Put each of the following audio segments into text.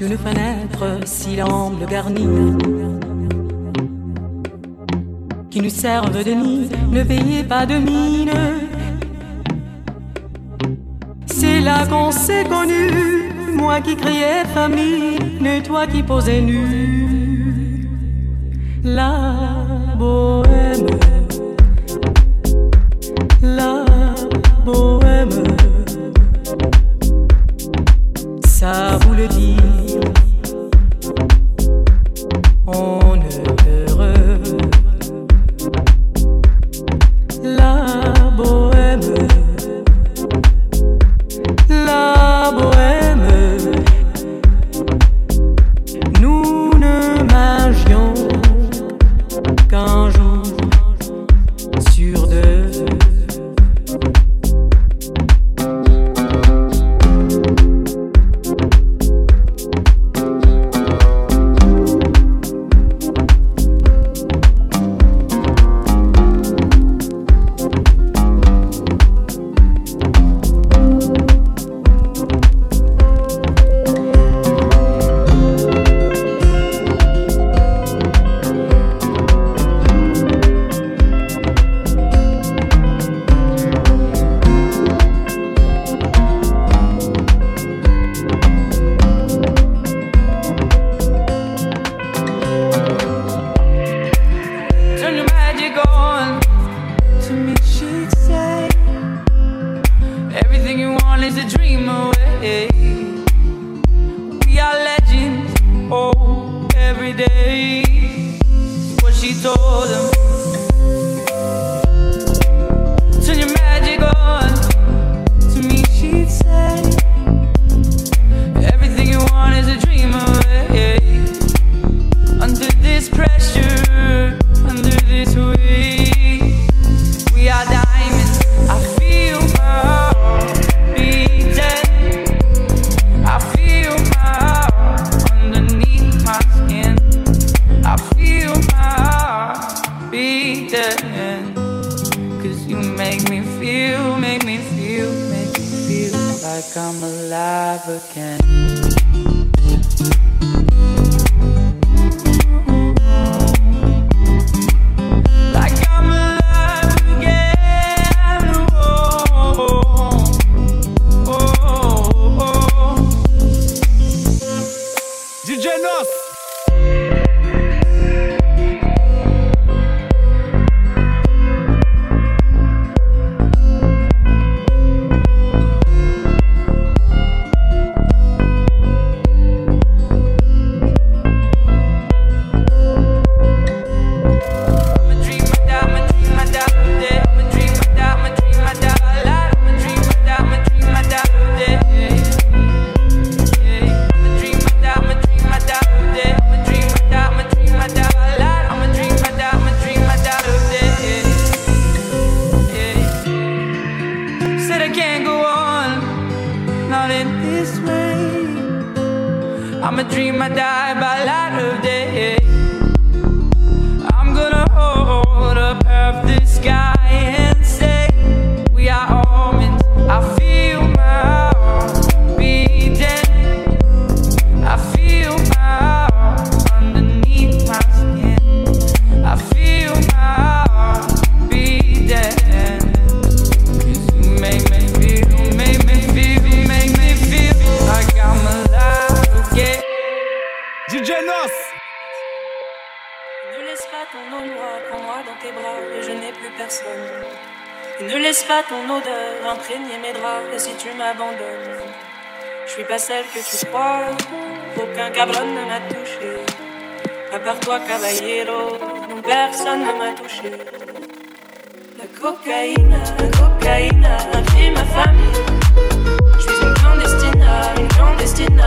une fenêtre, si l'angle garni qui nous servent de nid, ne veillez pas de mine. C'est là qu'on s'est connu, moi qui criais famine, toi qui posais nu. La celle que tu crois. Aucun cabron ne m'a touché. À part toi, caballero, personne ne m'a touché. La cocaïne, la cocaïne a ma famille. Je suis une clandestine, une clandestine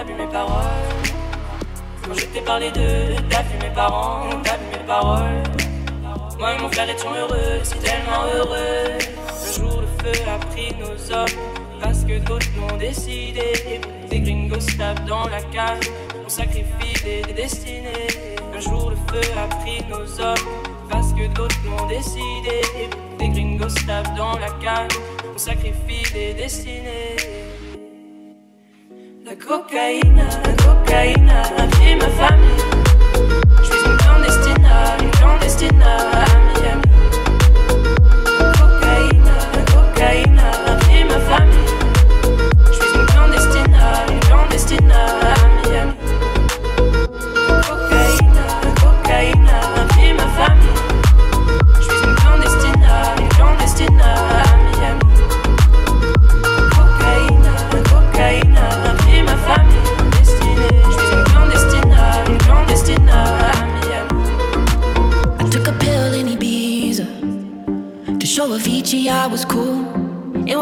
t'as vu mes paroles? Quand je t'ai parlé de T'as vu mes parents T'as vu mes paroles. Moi et mon frère étions heureux Si tellement heureux. Un jour le feu a pris nos hommes Parce que d'autres l'ont décidé. Des gringos tapent dans la cage On sacrifie des destinées. Un jour le feu a pris nos hommes parce que d'autres l'ont décidé. Des gringos tapent dans la cage, on sacrifie des destinées. Cocaïne, cocaïne ma famille. Je suis une clandestine, une clandestine à Miami.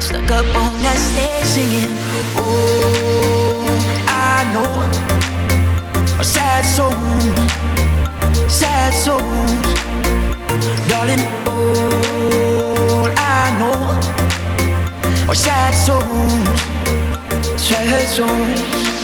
Stuck up on that stage singing. Oh, I know a sad soul, sad soul, darling. All I know are sad souls, sad souls.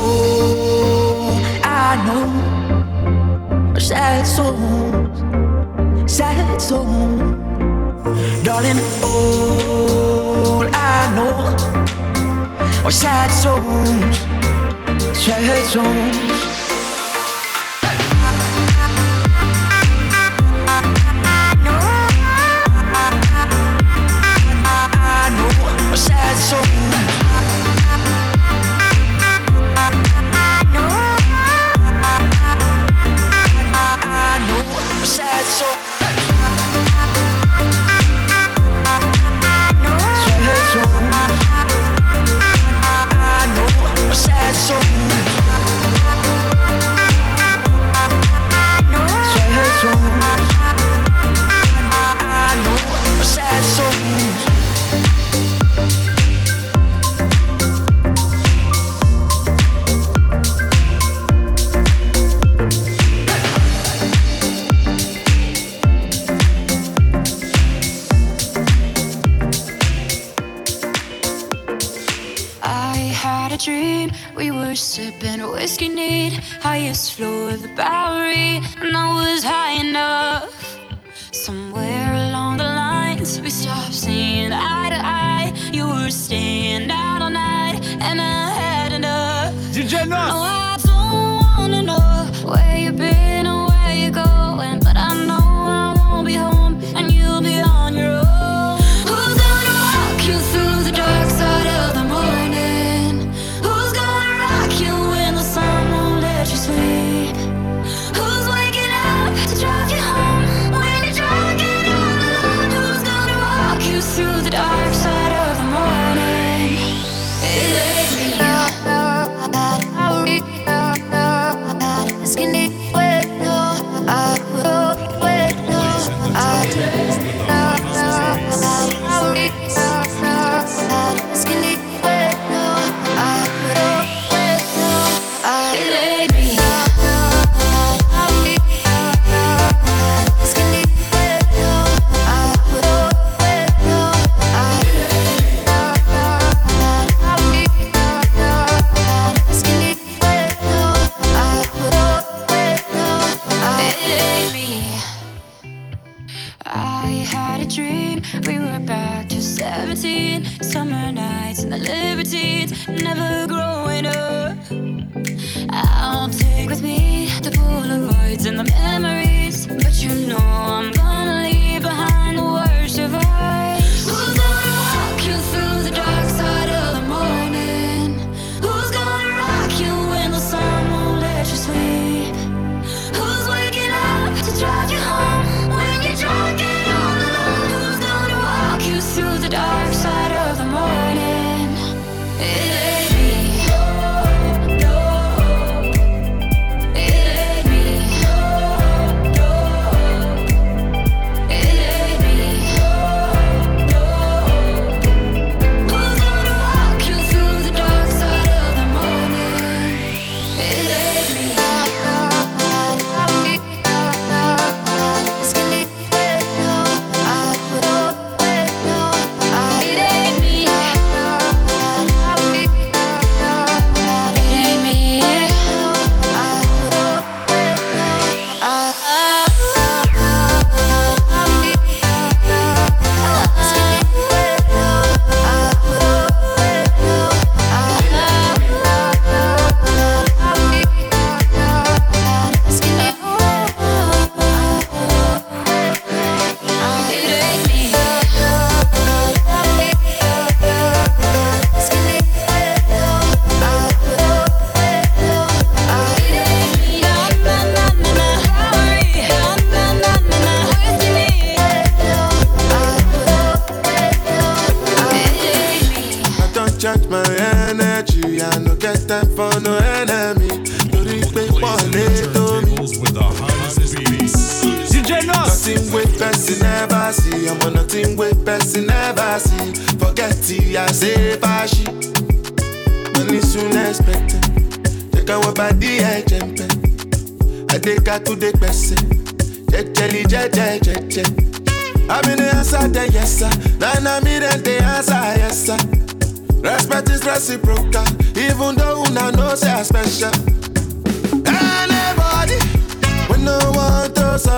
I know. Sad songs, sad songs. Darling, all I know are sad songs, sad songs.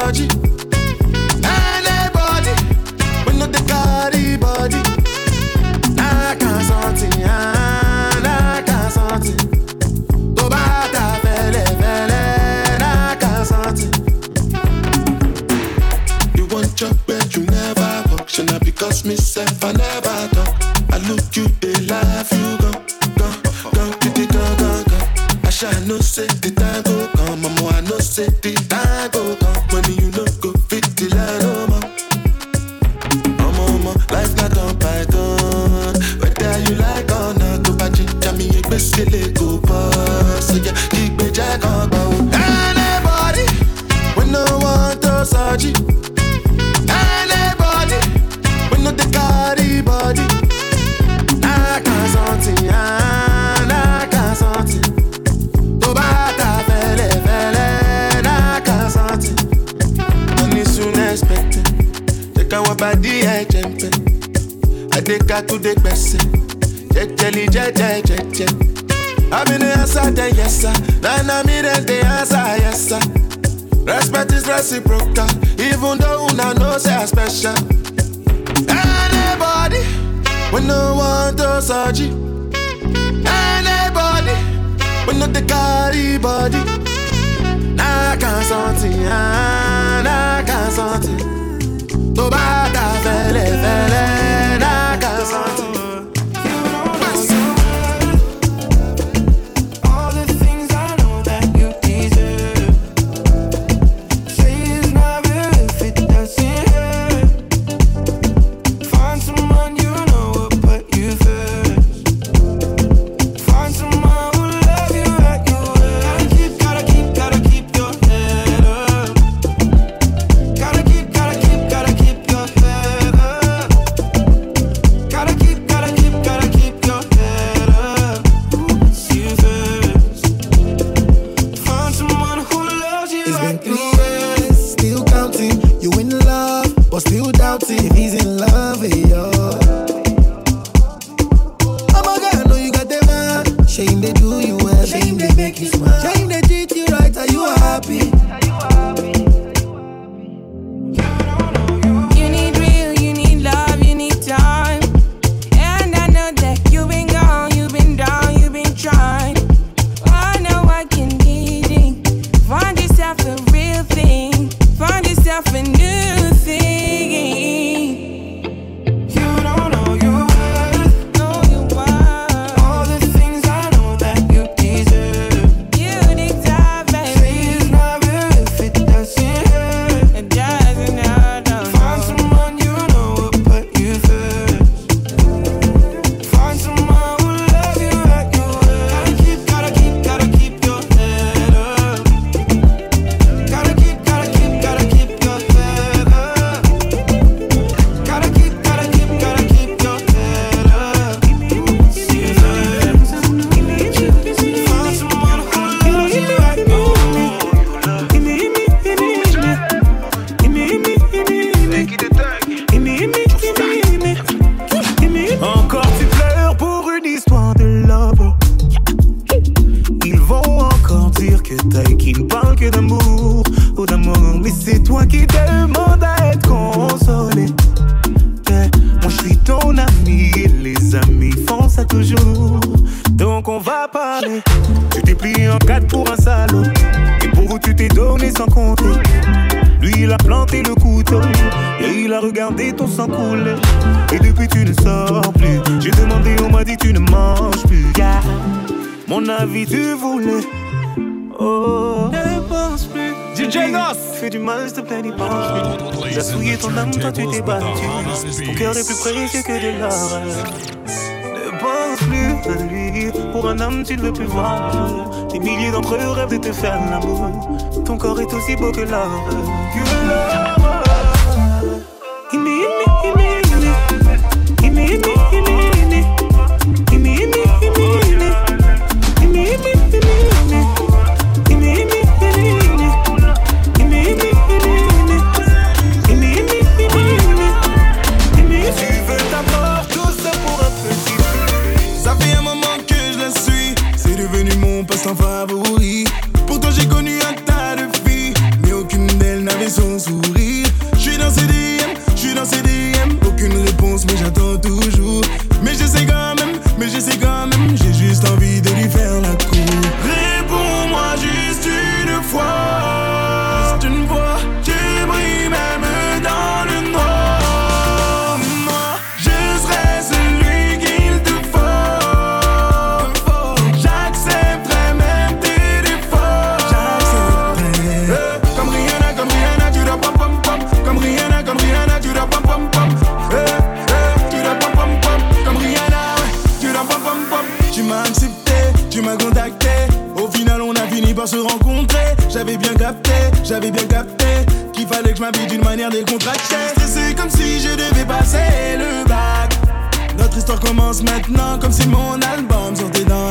saudade. tu ne manges plus, yeah. Mon avis tu voulais. Oh, ne pense plus. DJ Nos Fais du mal, s'il te plaît, n'y pense. J'ai souillé ton âme, toi tu t'es battu. Ton cœur est plus précieux que de l'or. Ne pense plus à lui. Pour un homme, tu ne veux plus voir Des milliers d'entre eux rêvent de te faire l'amour. Ton corps est aussi beau que l'or. Que l'or. d'une manière décontractée. Stressé comme si je devais passer le bac. Notre histoire commence maintenant, comme si mon album sortait dans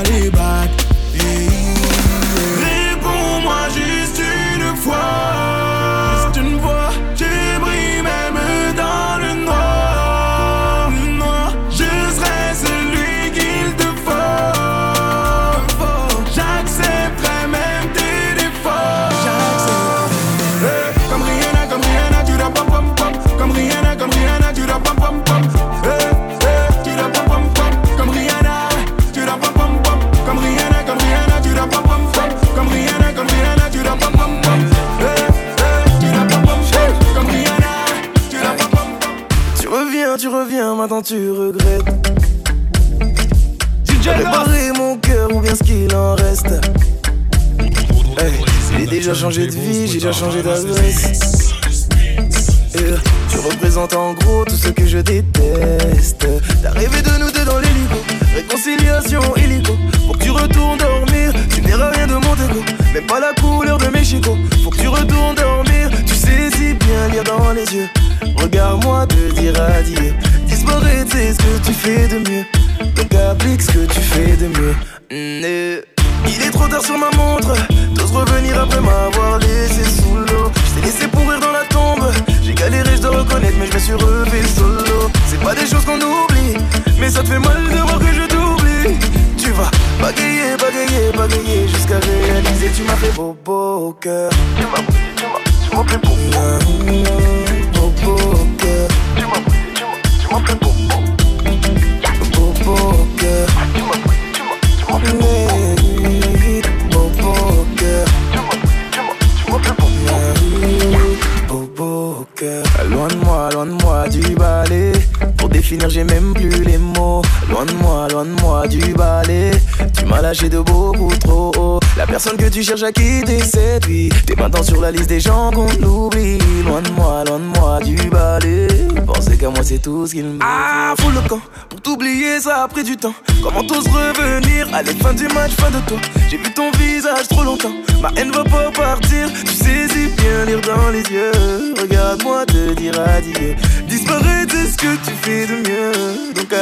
tu cherches à quitter cette vie. T'es maintenant sur la liste des gens qu'on oublie. Loin de moi, loin de moi du balai. Penser qu'à moi, c'est tout ce qu'il me. Ah, fous le camp. Pour t'oublier, ça a pris du temps. Comment t'oses revenir Allez, fin du match, fin de toi? J'ai vu ton visage trop longtemps. Ma haine va pas partir. Tu saisis bien lire dans les yeux. Regarde-moi te dire adieu. Disparaître, c'est ce que tu fais de mieux. Donc,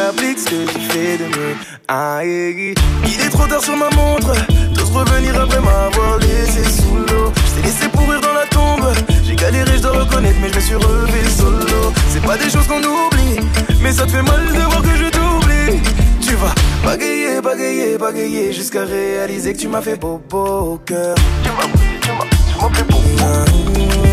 de. Il est trop tard sur ma montre, d'ose revenir après m'avoir laissé sous l'eau. Je t'ai laissé pourrir dans la tombe, j'ai galéré, je dois reconnaître, mais je me suis relevé solo. C'est pas des choses qu'on oublie, mais ça te fait mal de voir que je t'oublie. Tu vas bagayer, bagayer, bagayer jusqu'à réaliser que tu m'as fait beau, beau cœur. Tu m'as, tu m'as, tu m'as fait.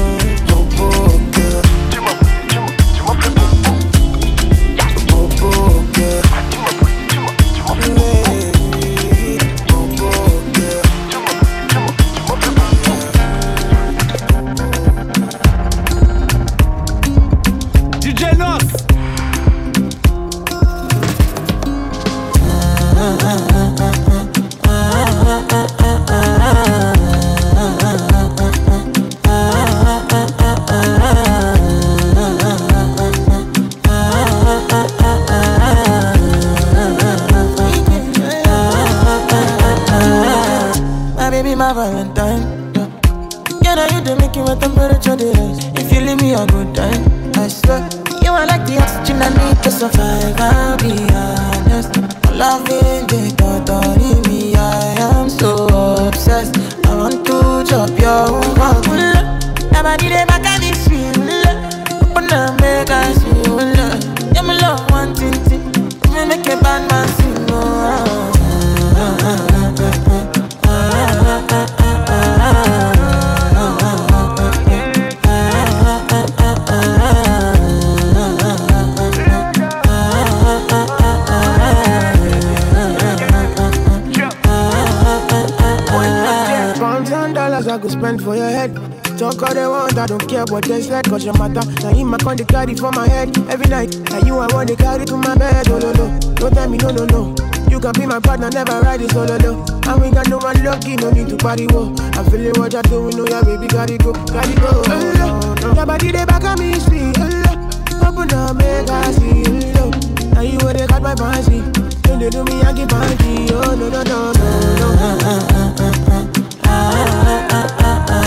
to my bed, oh, no, no. Don't tell me no, no, no. You can be my partner, never ride this solo, no. And we got no one lucky, no need to party, whoa. I feel feeling what you're doing, know your baby gotta go, gotta go. Oh, no. Your body, they back at me, speed, oh, no. Open up, make I see, oh, no. Now you where they got my fancy. Don't they do me, I give funky, oh, no, no, no, no, no. Ah, ah, ah, ah, ah, ah.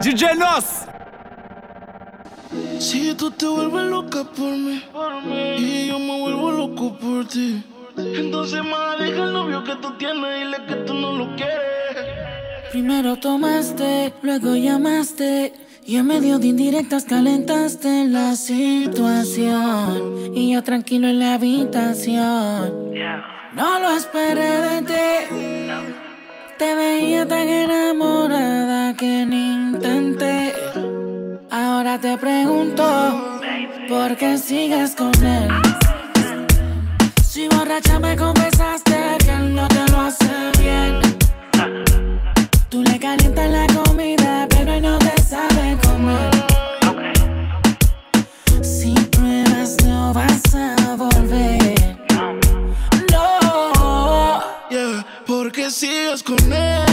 DJ Nos. Si tú te vuelves loca por mí, por mí, y yo me vuelvo loco por ti, por ti. entonces más deja el novio que tú tienes y le que tú no lo quieres. Primero tomaste, luego llamaste. Y en medio de indirectas calentaste la situación. Y yo tranquilo en la habitación. No lo esperé de ti. Te veía tan enamorada que ni intenté. Ahora te pregunto, ¿por qué sigues con él? Si borracha me confesaste que él no te lo hace bien. Tú le calientas la comida a volver. No, yeah, porque sigues con él.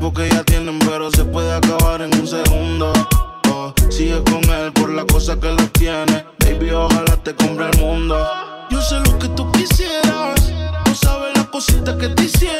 tiempo que ya tienen, pero se puede acabar en un segundo. Oh, sigue con él por la cosa que los tiene. Baby, ojalá te compre el mundo. Yo sé lo que tú quisieras, no sabes las cositas que te hicieron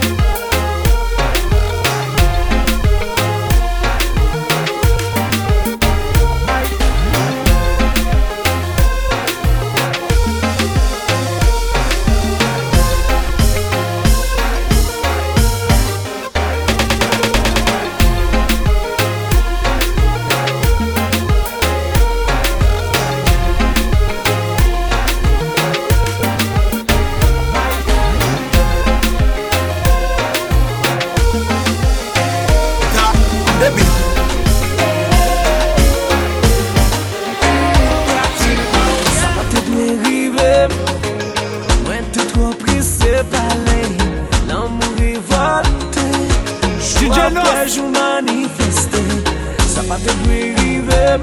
t'admirer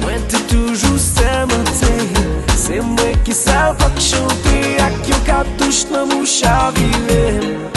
Moi é t'es toujours ça matin C'est moi qui savais que chanter À qui on capte tous nos mouches à né?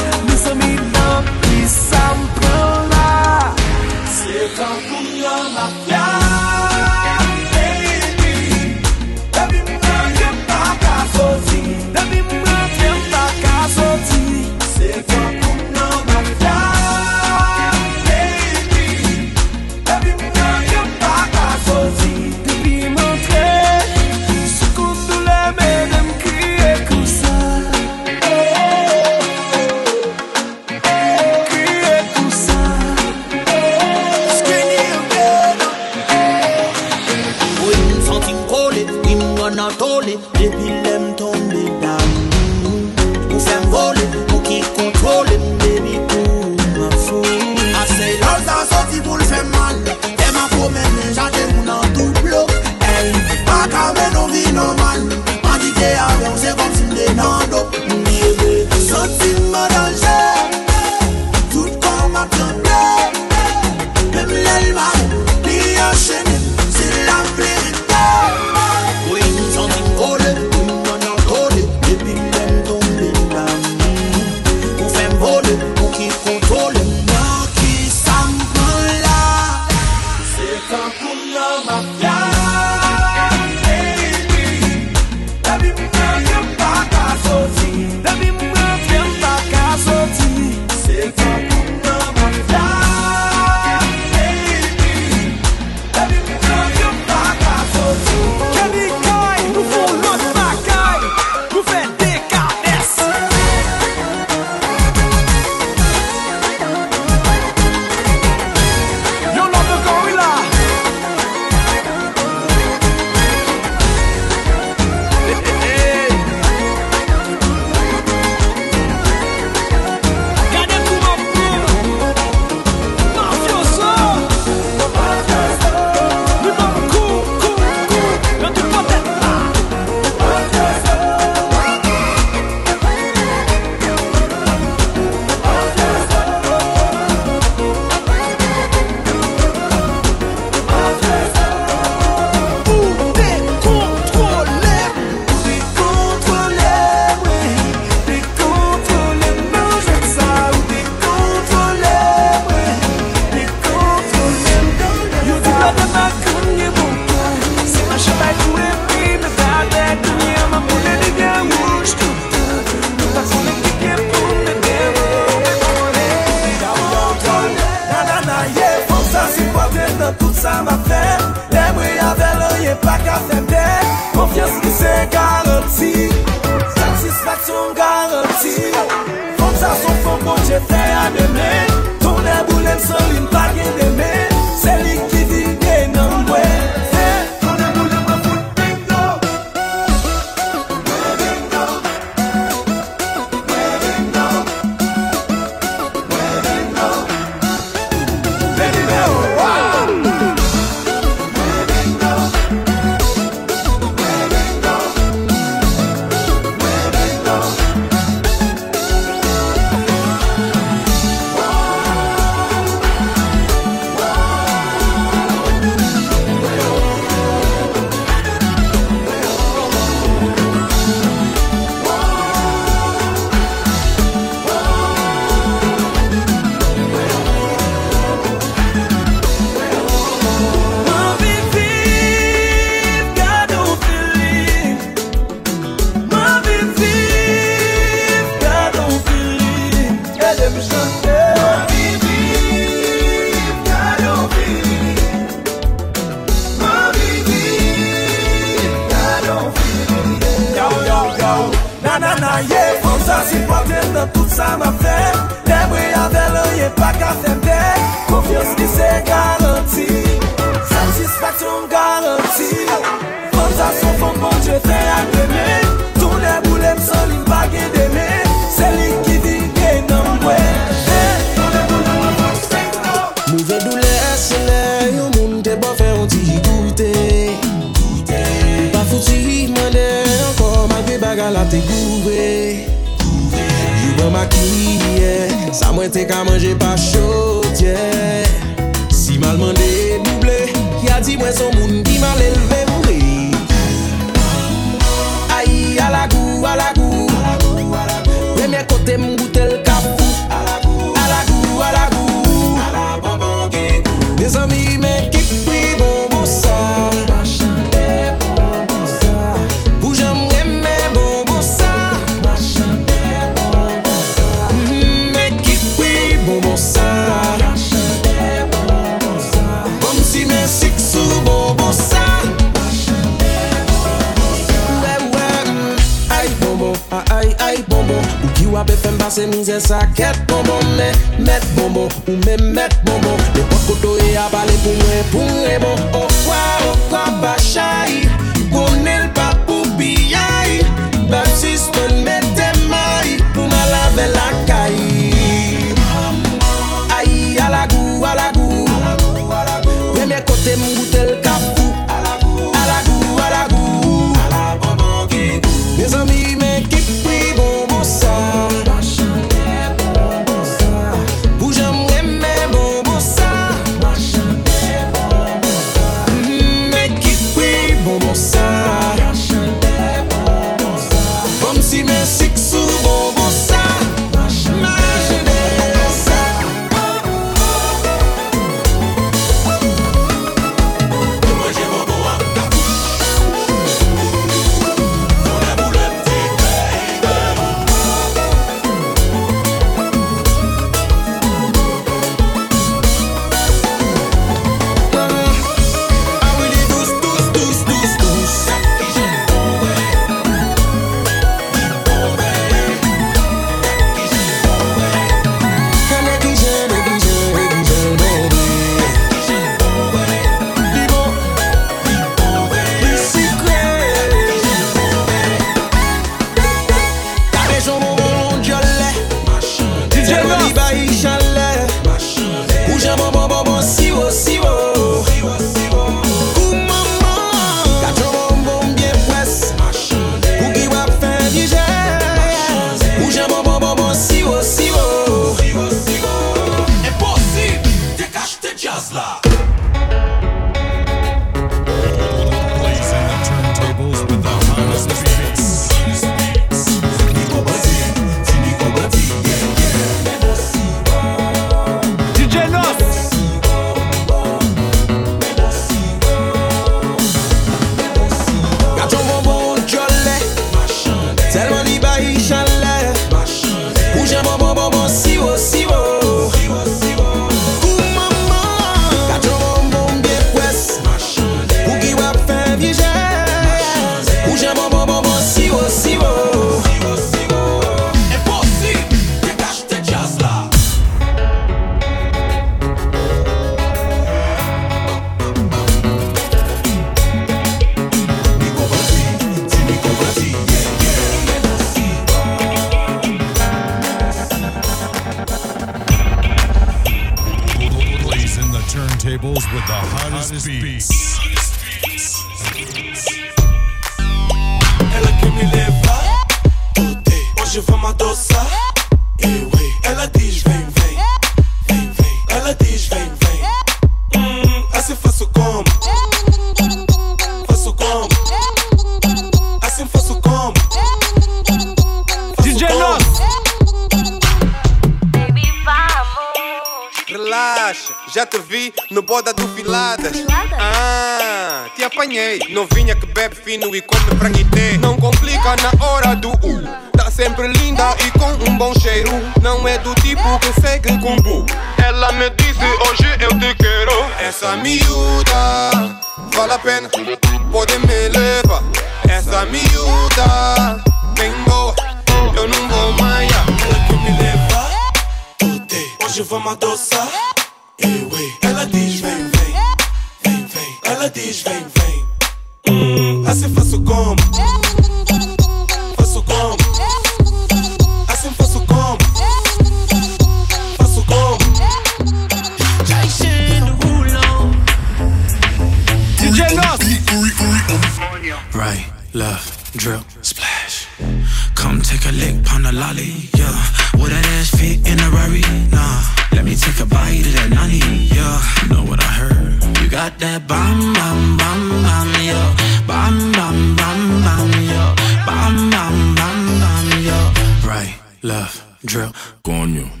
drill. Coño.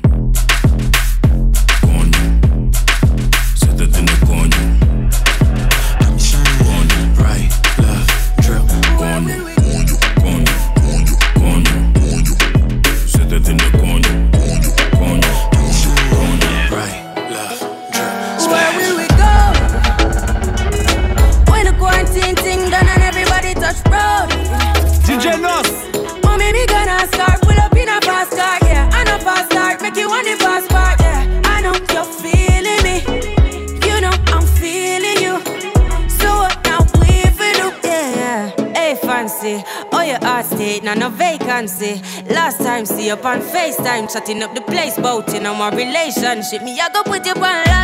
up on FaceTime, chatting up the place, boating on my relationship. Me, I go put you on.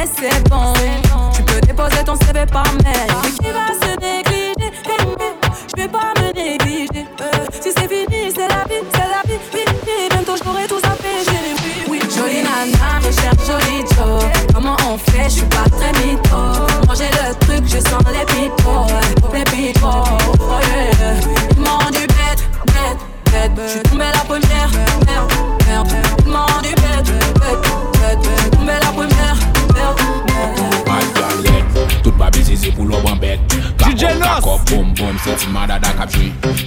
Assurer, c'est bon. Tu peux déposer ton CV par mail.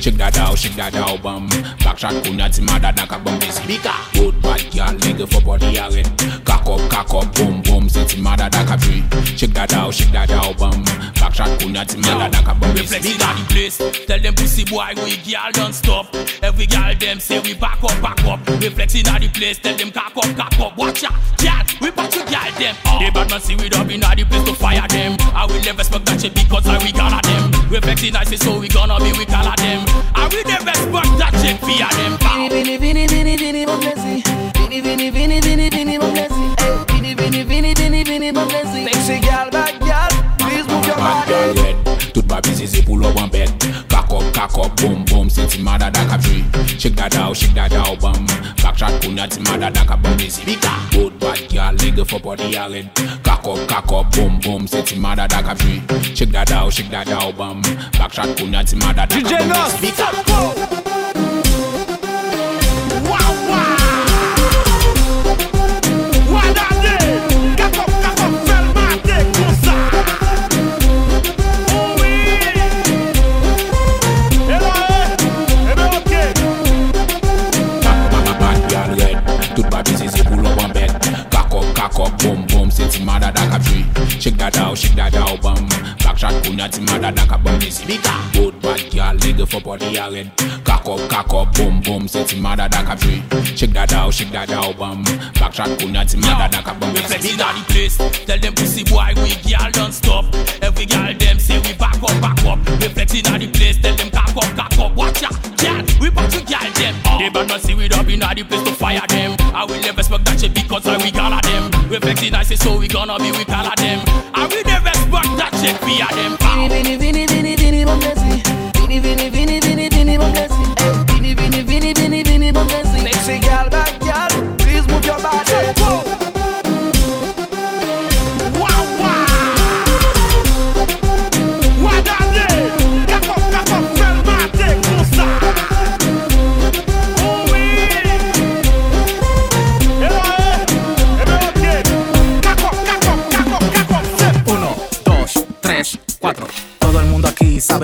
Shake that out, shake that out bam Back shot kounya ti madada kap bam busy Bika Good bad girl nigga for body a red Cock up, cock up, boom boom C'est ti madada kap jwi Shake that out, shake that out bam Back shot kounya ti madada kap bam busy Reflex in the place. Tell them pussy boy we girl don't stop. Every girl them say we back up, back up. Reflex in the place. Tell them cock up, cock up. Watch out, girl. We back you girl them. Oh. The bad man see we up in the place to fire them. I will never smoke that shit because I we gonna them. Reflex in I say so we gonna be we call them. We the best but that Sexy gal, bad gal, please move your body. Bad gal head, toute ma busy c'est pour l'homme en bête. Cock up, boom, boom, since mother da ka tree. Shake that out, shake that out, bum. Backshot, punya, ti mother da ka bum, is busy. Good bad girl, legal for body island. Cock up, cock up, boom, boom, since mother da ka tree. Shake that out, shake that out, bum. Backshot, punya, ti mother da ka bum, busy. Shot kounya ti madada kap bam Good bad girl nigga for body a red Cock up, cock up, boom boom C'est ti madada kap jwi Shake that out, shake that out bam Back shot kounya ti madada kap bam busy Reflex in the place. Tell them pussy boy we girl don't stop. Every girl them say we back up, back up. Reflex in the place. Tell them cock up, cock up. Watch out, girl. We back to girl them. Oh. They bad man see we up in the place to fire them. I will never smoke that shit because I we gala them. Reflex in I say so we gonna be we call them. I will never we are them. power.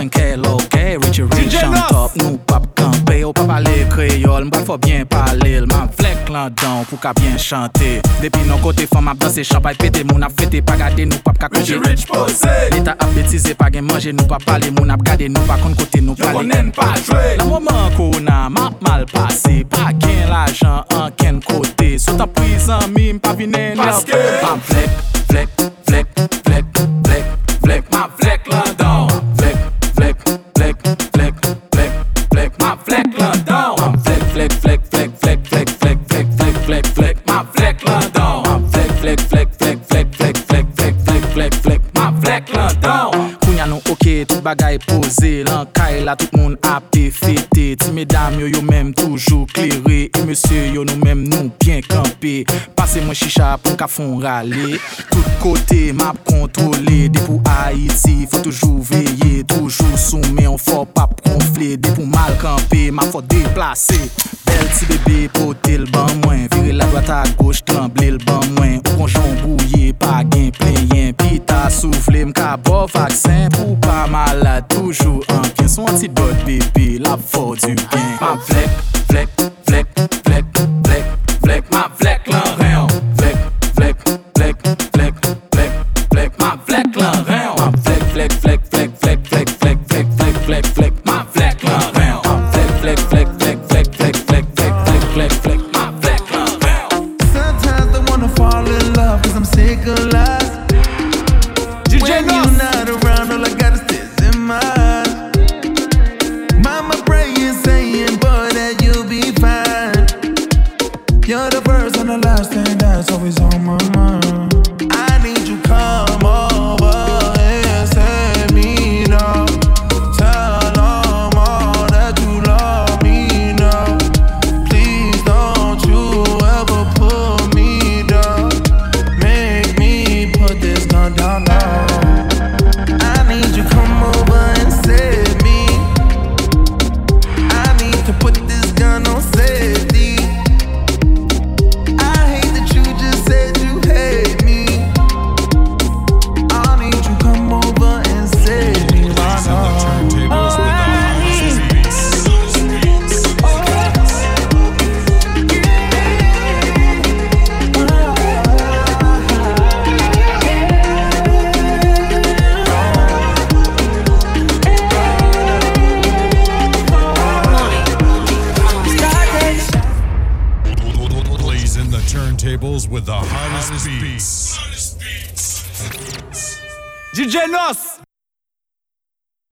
ben lo ok Richie Rich an top nou pap kampe Ou pa pale kreyol mbal fò bien pale L man flek lan dan pou ka bien chante. Depi nan kote fòm ap danse champay pete Moun ap fete pa gade nou pap ka kote Richie Rich pose Neta ap betize pa gen manje nou pap pale Moun ap gade nou pa kon kote nou pale. Yo konen pa jwe. La mouman kona map mal pase Pa gen l'ajan an ken kote. Sot ap prizan mi mpa vinen Paske. Pam flek, flek, flek bloke, tout bagay pose Lankay la tout moun apte fete Ti medam yo yo menm toujou kleri E monsye yo nou menm nou bien kampe Pase mwen chicha pou ka fon rale Tout kote map kontrole De pou Haiti fò toujou veye Toujou soume, on fò pap konfle De pou mal kampe, map fò deplase Bel ti bebe pote l ban mwen Vire la doat a goch, tremble l ban mwen sou vle mka bo vaksen Pou pa malade toujou an Kien son tit bot bebe la fo du gen Ma flek, flek, flek